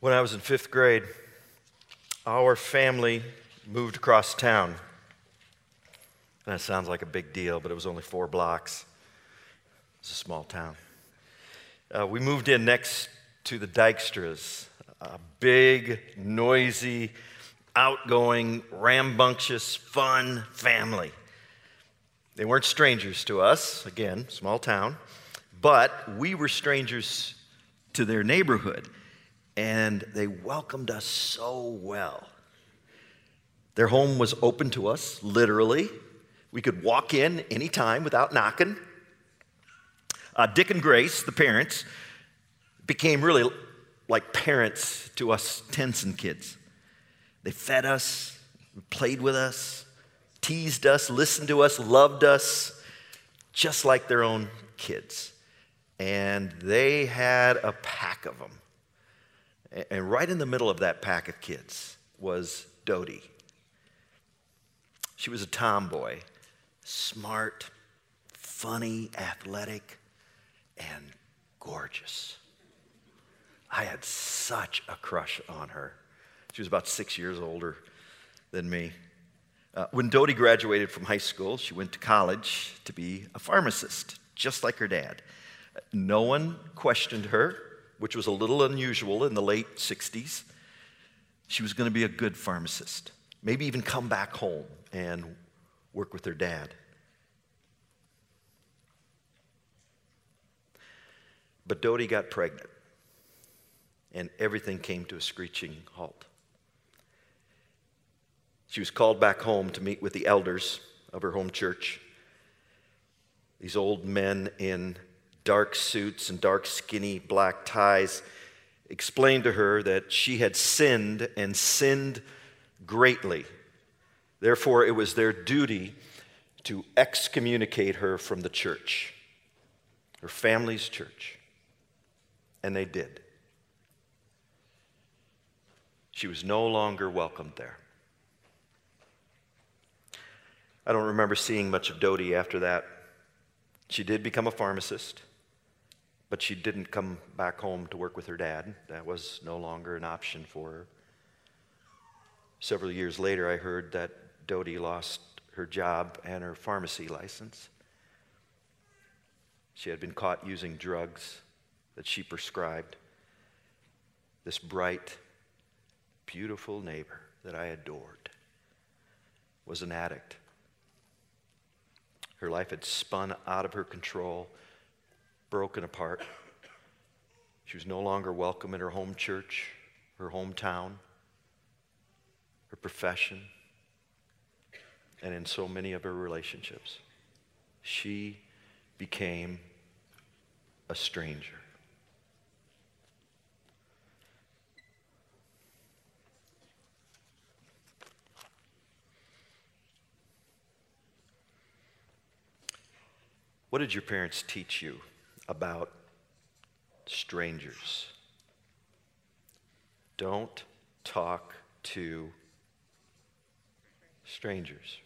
When I was in fifth grade, our family moved across town. And That sounds like a big deal, but it was only four blocks. It's a small town. Uh, we moved in next to the Dykstras, a big, noisy, outgoing, rambunctious, fun family. They weren't strangers to us, again, small town, but we were strangers to their neighborhood, and they welcomed us so well. Their home was open to us, literally. We could walk in anytime without knocking. Uh, Dick and Grace, the parents, became really like parents to us Tenson kids. They fed us, played with us, teased us, listened to us, loved us, just like their own kids. And they had a pack of them. And right in the middle of that pack of kids was Dodie. She was a tomboy, smart, funny, athletic, and gorgeous. I had such a crush on her. She was about six years older than me. Uh, when Dodie graduated from high school, she went to college to be a pharmacist, just like her dad. No one questioned her, which was a little unusual in the late 60s. She was going to be a good pharmacist, maybe even come back home and work with her dad. But Dodie got pregnant, and everything came to a screeching halt. She was called back home to meet with the elders of her home church. These old men in dark suits and dark, skinny black ties explained to her that she had sinned and sinned greatly. Therefore, it was their duty to excommunicate her from the church, her family's church. And they did. She was no longer welcomed there. I don't remember seeing much of Dodie after that. She did become a pharmacist, but she didn't come back home to work with her dad. That was no longer an option for her. Several years later, I heard that Dodie lost her job and her pharmacy license. She had been caught using drugs that she prescribed. This bright, beautiful neighbor that I adored was an addict. Her life had spun out of her control, broken apart. She was no longer welcome in her home church, her hometown, her profession, and in so many of her relationships. She became a stranger. What did your parents teach you about strangers? Don't talk to strangers.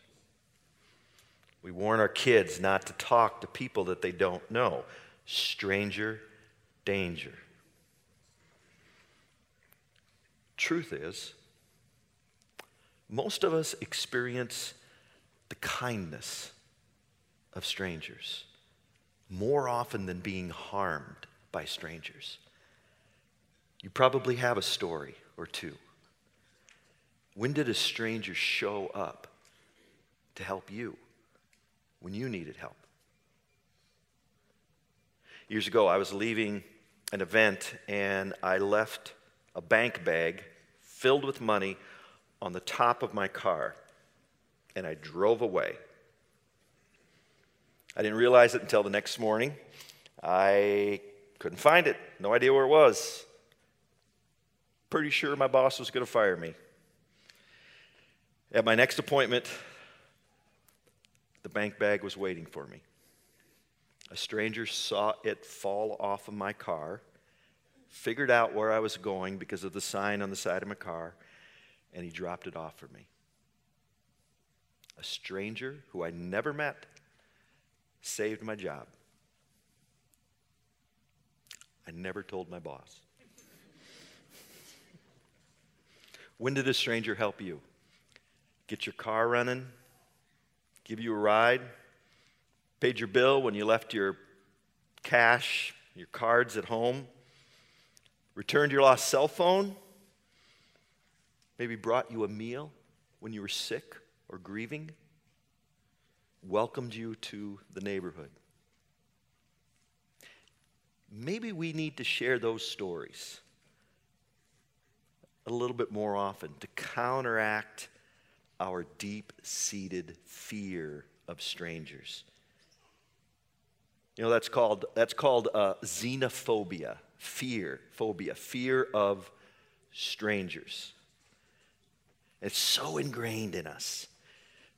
We warn our kids not to talk to people that they don't know. Stranger danger. Truth is, most of us experience the kindness of strangers more often than being harmed by strangers. You probably have a story or two. When did a stranger show up to help you when you needed help? Years ago, I was leaving an event and I left a bank bag filled with money on the top of my car and I drove away. I didn't realize it until the next morning. I couldn't find it, no idea where it was. Pretty sure my boss was going to fire me. At my next appointment, the bank bag was waiting for me. A stranger saw it fall off of my car, figured out where I was going because of the sign on the side of my car, and he dropped it off for me. A stranger who I never met saved my job. I never told my boss. When did a stranger help you? Get your car running? Give you a ride? Paid your bill when you left your cash, your cards at home? Returned your lost cell phone? Maybe brought you a meal when you were sick or grieving? Welcomed you to the neighborhood? Maybe we need to share those stories a little bit more often to counteract our deep seated fear of strangers. You know, that's called, that's called uh, xenophobia, fear, phobia, fear of strangers. It's so ingrained in us.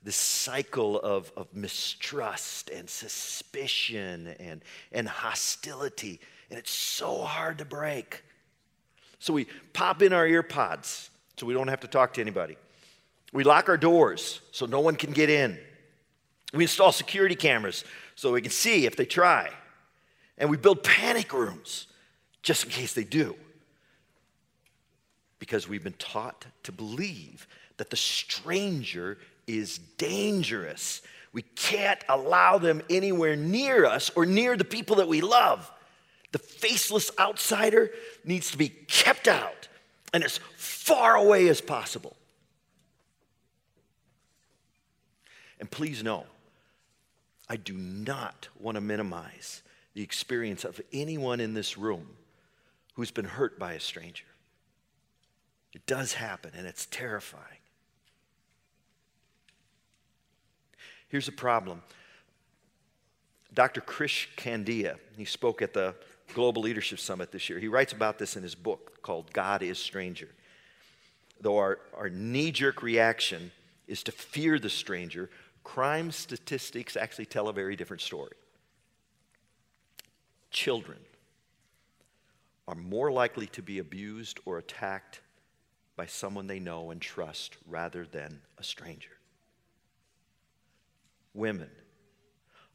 This cycle of, of mistrust and suspicion and, and hostility. And it's so hard to break. So we pop in our ear pods so we don't have to talk to anybody. We lock our doors so no one can get in. We install security cameras so we can see if they try. And we build panic rooms just in case they do. Because we've been taught to believe that the stranger is dangerous. We can't allow them anywhere near us or near the people that we love. The faceless outsider needs to be kept out and as far away as possible. And please know, I do not want to minimize the experience of anyone in this room who's been hurt by a stranger. It does happen, and it's terrifying. Here's the problem Dr. Krish Kandiah, he spoke at the Global Leadership Summit this year. He writes about this in his book called God is Stranger. Though our, our knee jerk reaction is to fear the stranger, crime statistics actually tell a very different story. Children are more likely to be abused or attacked by someone they know and trust rather than a stranger. Women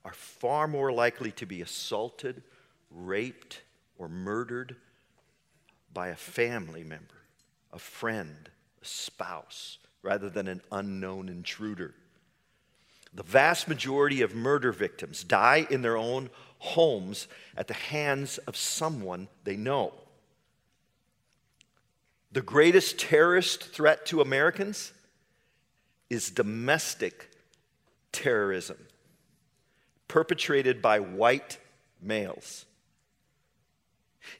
are far more likely to be assaulted raped or murdered by a family member, a friend, a spouse, rather than an unknown intruder. The vast majority of murder victims die in their own homes at the hands of someone they know. The greatest terrorist threat to Americans is domestic terrorism perpetrated by white males.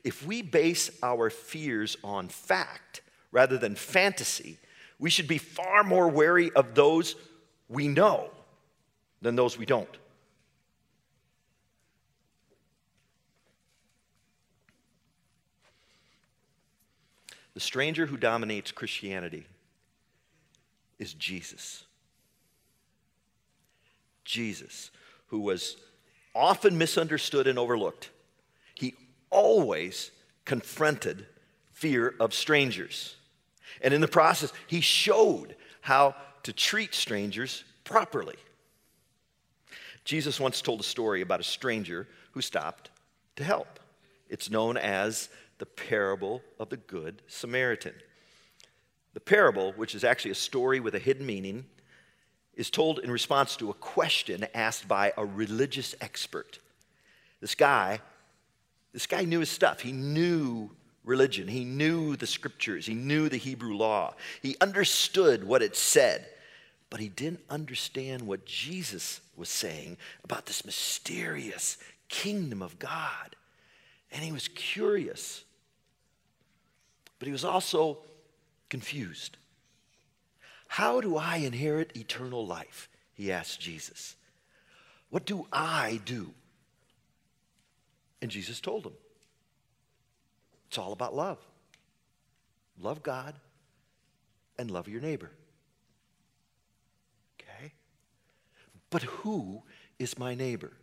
If we base our fears on fact rather than fantasy, we should be far more wary of those we know than those we don't. The stranger who dominates Christianity is Jesus. Jesus, who was often misunderstood and overlooked he always confronted fear of strangers. And in the process, he showed how to treat strangers properly. Jesus once told a story about a stranger who stopped to help. It's known as the parable of the Good Samaritan. The parable, which is actually a story with a hidden meaning, is told in response to a question asked by a religious expert. This guy this guy knew his stuff. He knew religion, he knew the scriptures, he knew the Hebrew law, he understood what it said, but he didn't understand what Jesus was saying about this mysterious kingdom of God. And he was curious, but he was also confused. How do I inherit eternal life? He asked Jesus. What do I do? And Jesus told him it's all about love. Love God and love your neighbor. Okay? But who is my neighbor?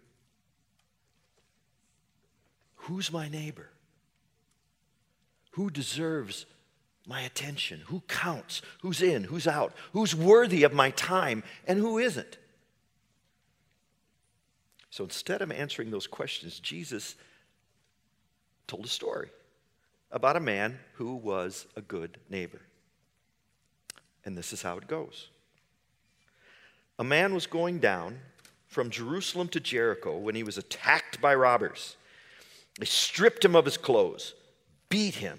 Who's my neighbor? Who deserves my attention? Who counts? Who's in? Who's out? Who's worthy of my time and who isn't? So instead of answering those questions, Jesus told a story about a man who was a good neighbor. And this is how it goes. A man was going down from Jerusalem to Jericho when he was attacked by robbers. They stripped him of his clothes, beat him,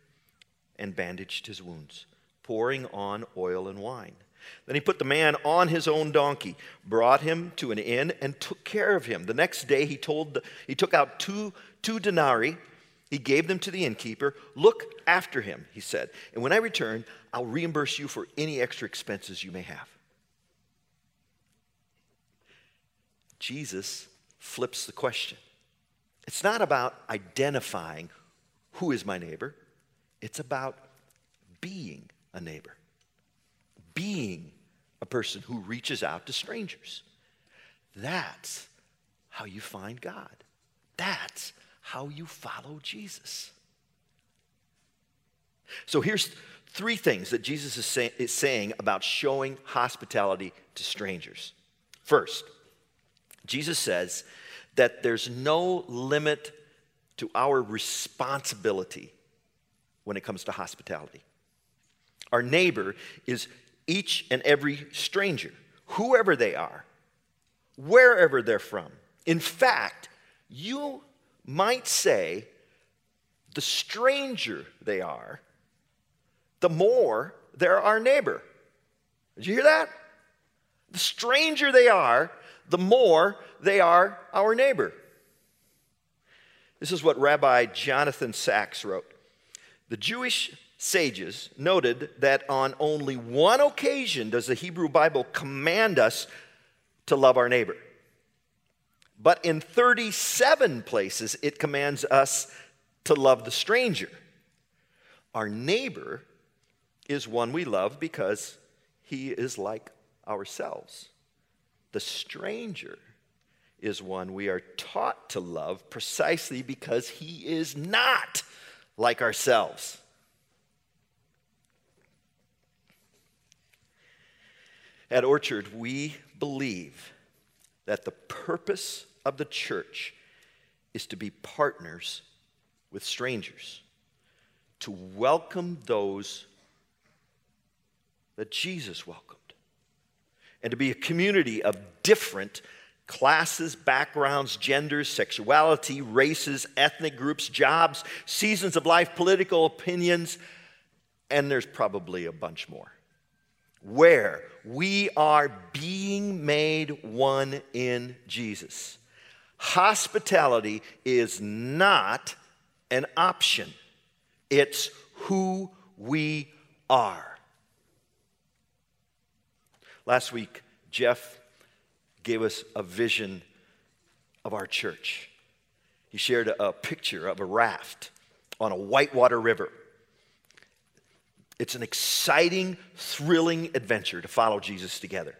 and bandaged his wounds, pouring on oil and wine. Then he put the man on his own donkey, brought him to an inn, and took care of him. The next day he told the, he took out two, two denarii. He gave them to the innkeeper. Look after him, he said. And when I return, I'll reimburse you for any extra expenses you may have. Jesus flips the question. It's not about identifying who is my neighbor, it's about being a neighbor being a person who reaches out to strangers. That's how you find God. That's how you follow Jesus. So here's three things that Jesus is, say, is, saying about showing hospitality to strangers. First, Jesus says that there's no limit to our responsibility when it comes to hospitality. Our neighbor is each and every stranger, whoever they are, wherever they're from. In fact, you might say the stranger they are, the more they're our neighbor. Did you hear that? The stranger they are, the more they are our neighbor. This is what Rabbi Jonathan Sacks wrote. The Jewish sages noted that on only one occasion does the Hebrew Bible command us to love our neighbor. But in 37 places, it commands us to love the stranger. Our neighbor is one we love because he is like ourselves. The stranger is one we are taught to love precisely because he is not like ourselves. At Orchard, we believe that the purpose of the church is to be partners with strangers, to welcome those that Jesus welcomed, and to be a community of different classes, backgrounds, genders, sexuality, races, ethnic groups, jobs, seasons of life, political opinions, and there's probably a bunch more where we are being made one in Jesus. Hospitality is not an option, it's who we are. Last week, Jeff gave us a vision of our church. He shared a, picture of a raft on a whitewater river. It's an exciting, thrilling adventure to follow Jesus together.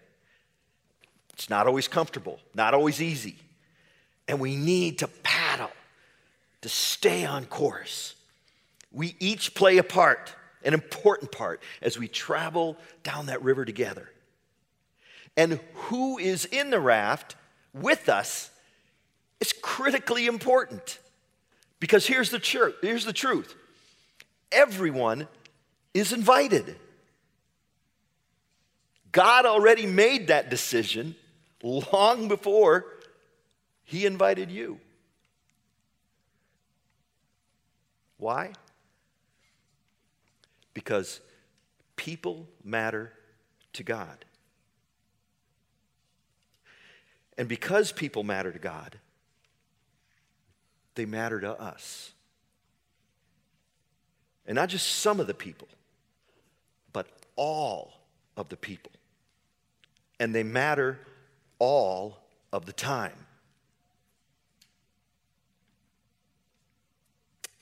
It's not always comfortable, not always easy. And we need to paddle to stay on course. We each play a part, an important part, as we travel down that river together. And who is in the raft with us is critically important. Because here's the, here's the truth everyone is invited. God already made that decision long before He invited you. Why? Because people matter to God. And because people matter to God, they matter to us. And not just some of the people, but all of the people, and they matter all of the time.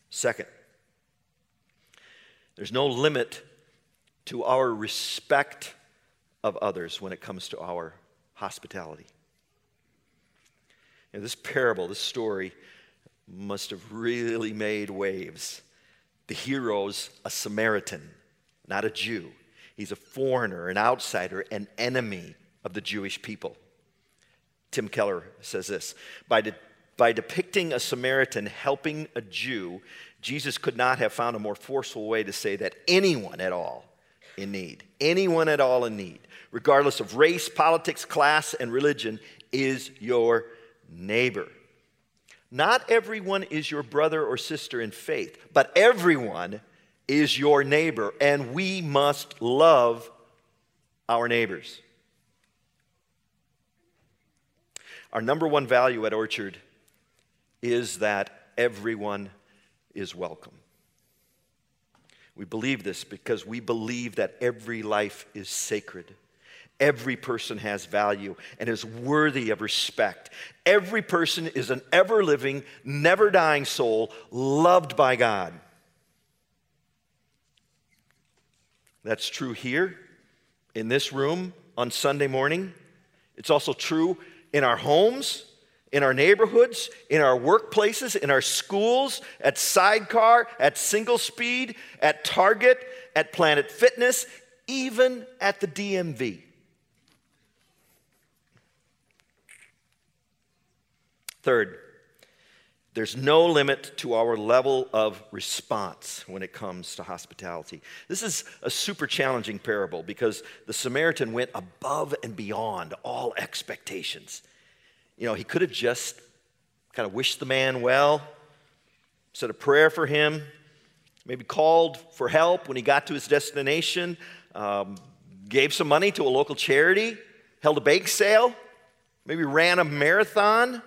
Second, there's no limit to our respect of others when it comes to our hospitality. You know, this parable, this story, must have really made waves. The hero's a Samaritan, not a Jew. He's a foreigner, an outsider, an enemy of the Jewish people. Tim Keller says this by, de- by depicting a Samaritan helping a Jew, Jesus could not have found a more forceful way to say that anyone at all in need, anyone at all in need, regardless of race, politics, class, and religion, is your neighbor. Not everyone is your brother or sister in faith, but everyone is your neighbor, and we must love our neighbors. Our number one value at Orchard is that everyone is welcome. We believe this because we believe that every life is sacred. Every person has value and is worthy of respect. Every person is an ever living, never dying soul loved by God. That's true here in this room on Sunday morning. It's also true in our homes, in our neighborhoods, in our workplaces, in our schools, at Sidecar, at Single Speed, at Target, at Planet Fitness, even at the DMV. Third, there's no limit to our level of response when it comes to hospitality. This is a super challenging parable because the Samaritan went above and beyond all expectations. You know, he could have just kind of wished the man well, said a prayer for him, maybe called for help when he got to his destination, um, gave some money to a local charity, held a bake sale, maybe ran a marathon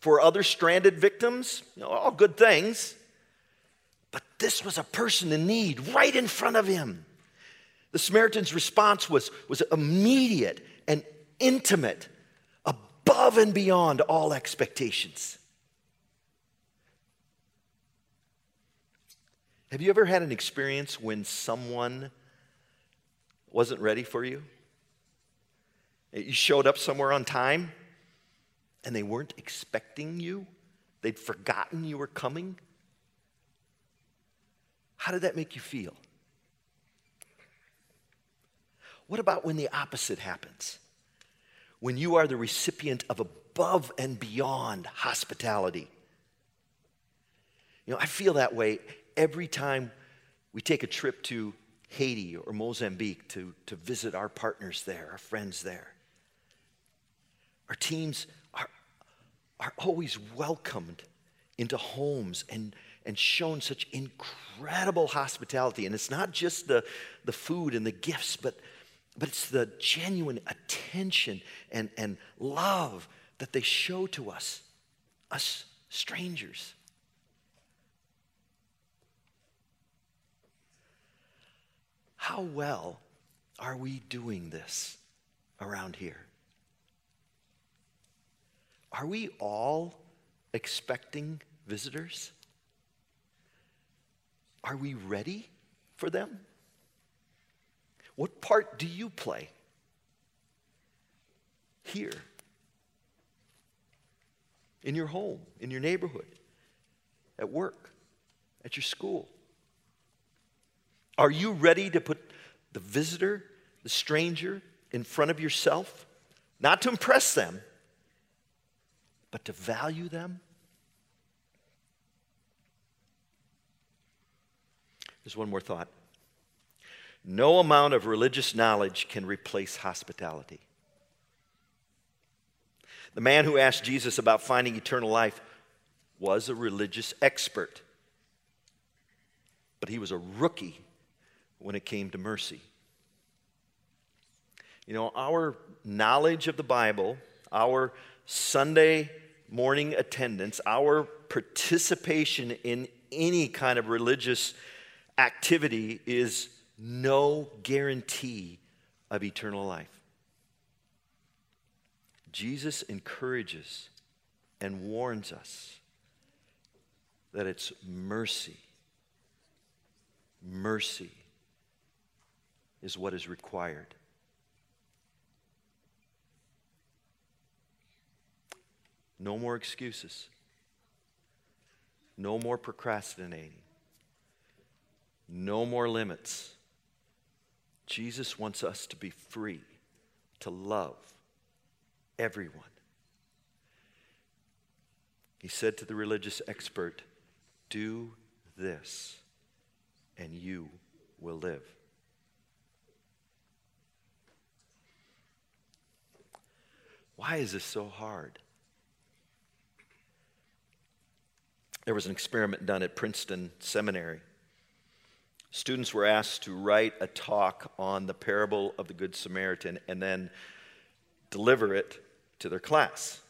for other stranded victims. You know, all good things. But this was a person in need right in front of him. The Samaritan's response was, was immediate and intimate, above and beyond all expectations. Have you ever had an experience when someone wasn't ready for you? You showed up somewhere on time and they weren't expecting you, they'd forgotten you were coming. How did that make you feel? What about when the opposite happens? When you are the recipient of above and beyond hospitality. You know, I feel that way every time we take a trip to Haiti or Mozambique to, to visit our partners there, our friends there. Our teams are always welcomed into homes and, and shown such incredible hospitality. And it's not just the, the food and the gifts, but, but it's the genuine attention and, and love that they show to us, us strangers. How well are we doing this around here? Are we all expecting visitors? Are we ready for them? What part do you play here? In your home, in your neighborhood, at work, at your school? Are you ready to put the visitor, the stranger, in front of yourself? Not to impress them, but to value them. There's one more thought. No amount of religious knowledge can replace hospitality. The man who asked Jesus about finding eternal life was a religious expert, but he was a rookie when it came to mercy. You know, our knowledge of the Bible, our Sunday morning attendance, our participation in any kind of religious activity is no guarantee of eternal life. Jesus encourages and warns us that it's mercy, mercy is what is required. No more excuses. No more procrastinating. No more limits. Jesus wants us to be free to love everyone. He said to the religious expert, Do this, and you will live. Why is this so hard? There was an experiment done at Princeton Seminary. Students were asked to write a talk on the parable of the Good Samaritan and then deliver it to their class.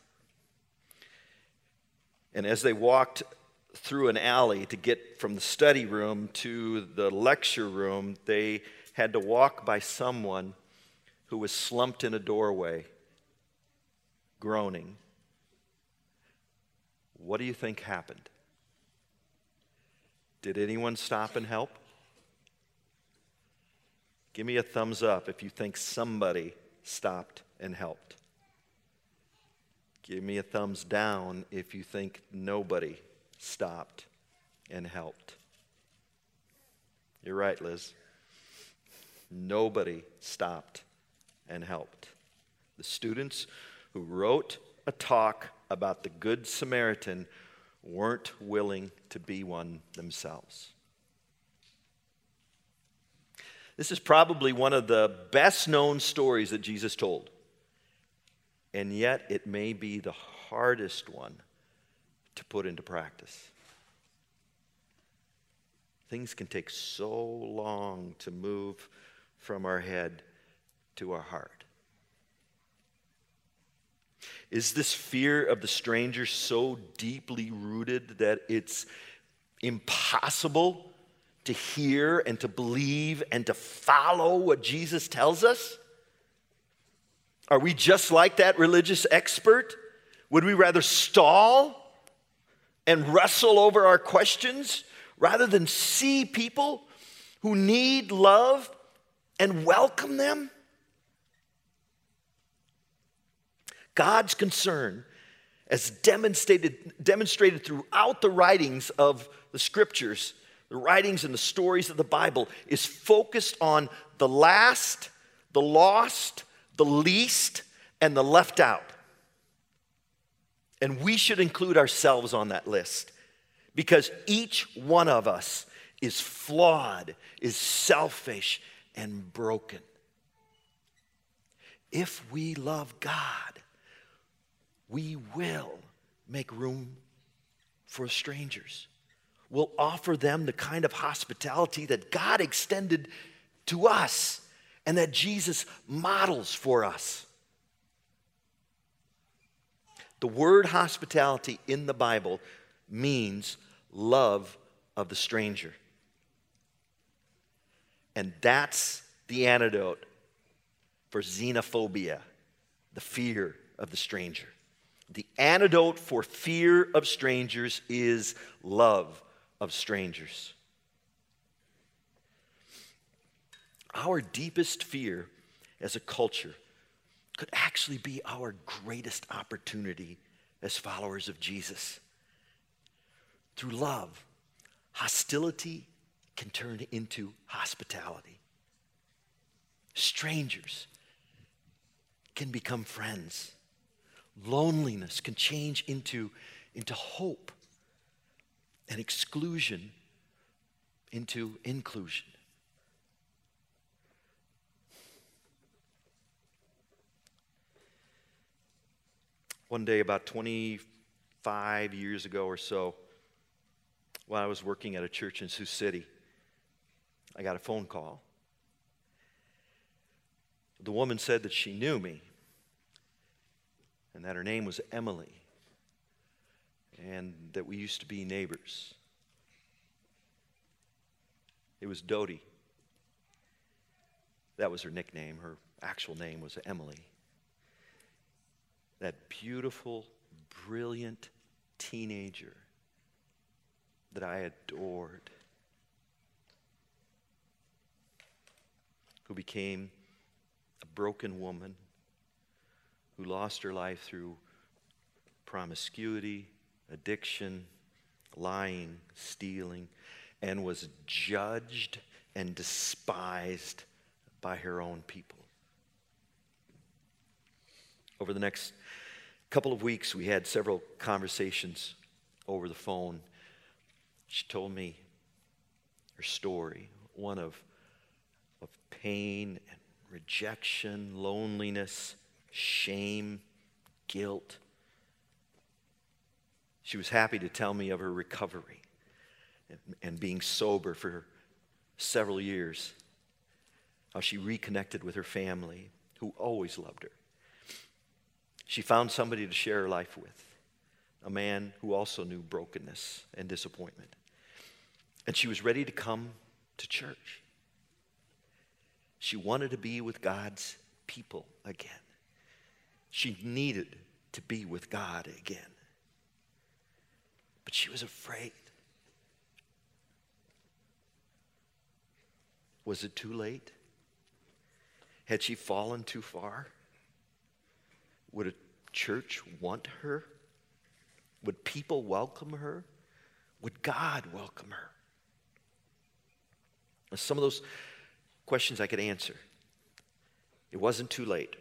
And as they walked through an alley to get from the study room to the lecture room, they had to walk by someone who was slumped in a doorway, groaning. What do you think happened? Did anyone stop and help? Give me a thumbs up if you think somebody stopped and helped. Give me a thumbs down if you think nobody stopped and helped. You're right, Liz. Nobody stopped and helped. The students who wrote a talk about the Good Samaritan weren't willing to be one themselves. This is probably one of the best known stories that Jesus told. And yet, it may be the hardest one to put into practice. Things can take so long to move from our head to our heart. Is this fear of the stranger so deeply rooted that it's impossible to hear and to believe and to follow what Jesus tells us? Are we just like that religious expert? Would we rather stall and wrestle over our questions rather than see people who need love and welcome them? God's concern, as demonstrated, demonstrated throughout the writings of the scriptures, the writings and the stories of the Bible, is focused on the last, the lost, the least, and the left out. And we should include ourselves on that list because each one of us is flawed, is selfish, and broken. If we love God, we will make room for strangers. We'll offer them the kind of hospitality that God extended to us and that Jesus models for us. The word hospitality in the Bible means love of the stranger. And that's the antidote for xenophobia, the fear of the stranger. The antidote for fear of strangers is love of strangers. our deepest fear as a culture could actually be our greatest opportunity as followers of Jesus. Through love, hostility can turn into hospitality. Strangers can become friends. Loneliness can change into, into hope, and exclusion into inclusion. One day, about 25 years ago or so, while I was working at a church in Sioux City, I got a phone call. The woman said that she knew me and that her name was Emily and that we used to be neighbors. It was Dodie. That was her nickname. Her actual name was Emily that beautiful, brilliant teenager that I adored. who became a broken woman who lost her life through promiscuity, addiction, lying, stealing, and was judged and despised by her own people. Over the next couple of weeks, we had several conversations over the phone. She told me her story, one of, of pain and rejection, loneliness, shame, guilt. She was happy to tell me of her recovery and, and being sober for several years, how she reconnected with her family, who always loved her. She found somebody to share her life with, a man who also knew brokenness and disappointment. And she was ready to come to church. She wanted to be with God's people again. She needed to be with God again. But she was afraid. Was it too late? Had she fallen too far? Would a church want her? Would people welcome her? Would God welcome her? Some of those questions I could answer. It wasn't too late.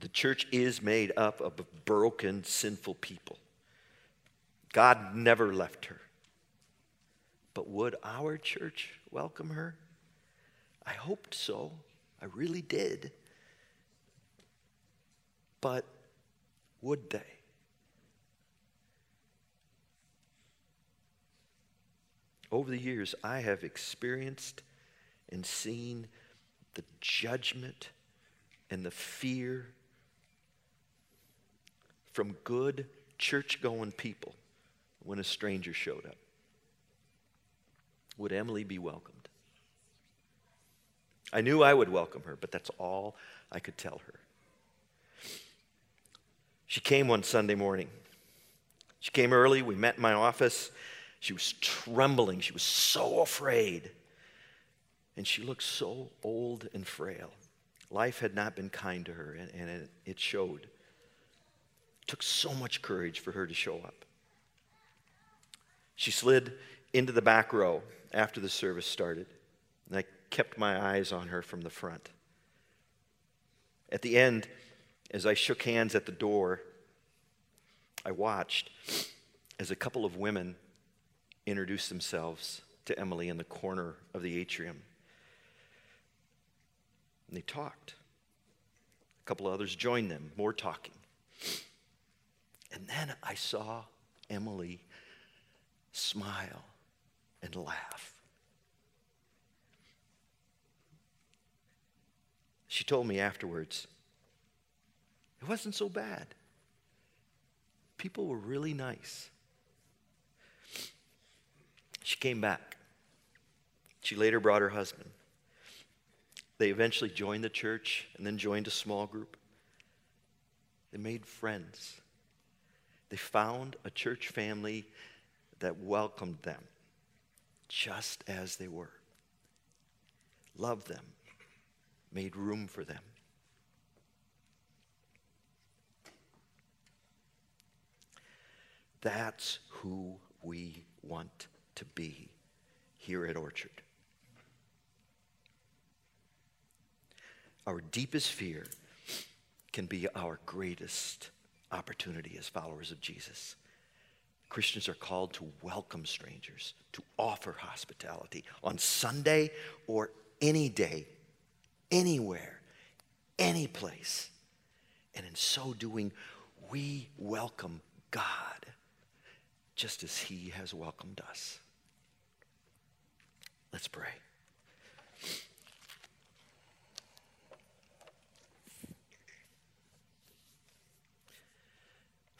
The church is made up of broken, sinful people. God never left her. But would our church welcome her? I hoped so. I really did. But would they? Over the years, I have experienced and seen the judgment and the fear from good church going people when a stranger showed up. Would Emily be welcomed? I knew I would welcome her, but that's all I could tell her. She came one Sunday morning. She came early. We met in my office. She was trembling. She was so afraid. And she looked so old and frail. Life had not been kind to her, and, and it, it showed. It took so much courage for her to show up. She slid into the back row after the service started, and I kept my eyes on her from the front. At the end, as I shook hands at the door, I watched as a couple of women introduced themselves to Emily in the corner of the atrium. And they talked. A couple others joined them, more talking. And then I saw Emily smile and laugh. She told me afterwards, it wasn't so bad. People were really nice. She came back. She later brought her husband. They eventually joined the church and then joined a small group. They made friends. They found a church family that welcomed them just as they were, loved them, made room for them. That's who we want to be here at Orchard. Our deepest fear can be our greatest opportunity as followers of Jesus. Christians are called to welcome strangers, to offer hospitality on Sunday or any day, anywhere, any place. And in so doing, we welcome God just as He has welcomed us. Let's pray.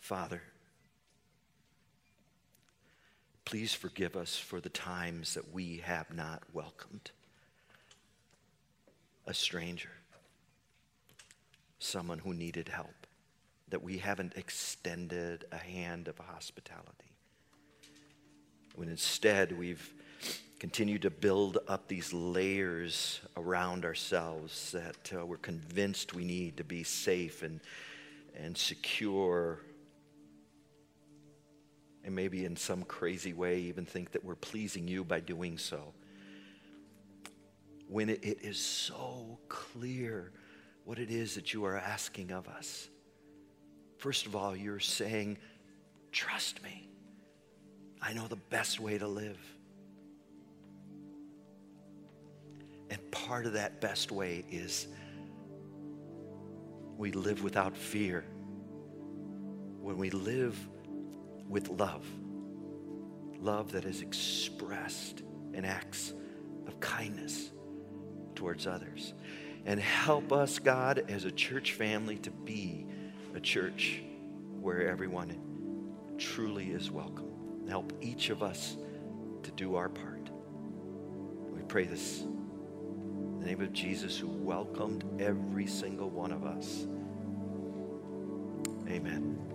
Father, please forgive us for the times that we have not welcomed a stranger, someone who needed help, that we haven't extended a hand of hospitality. When instead we've continued to build up these layers around ourselves that uh, we're convinced we need to be safe and, and secure. And maybe in some crazy way, even think that we're pleasing you by doing so. When it, it is so clear what it is that you are asking of us. First of all, you're saying, Trust me. I know the best way to live. And part of that best way is we live without fear. When we live with love, love that is expressed in acts of kindness towards others. And help us, God, as a church family, to be a church where everyone truly is welcome. Help each of us to do our part. We pray this in the name of Jesus, who welcomed every single one of us. Amen.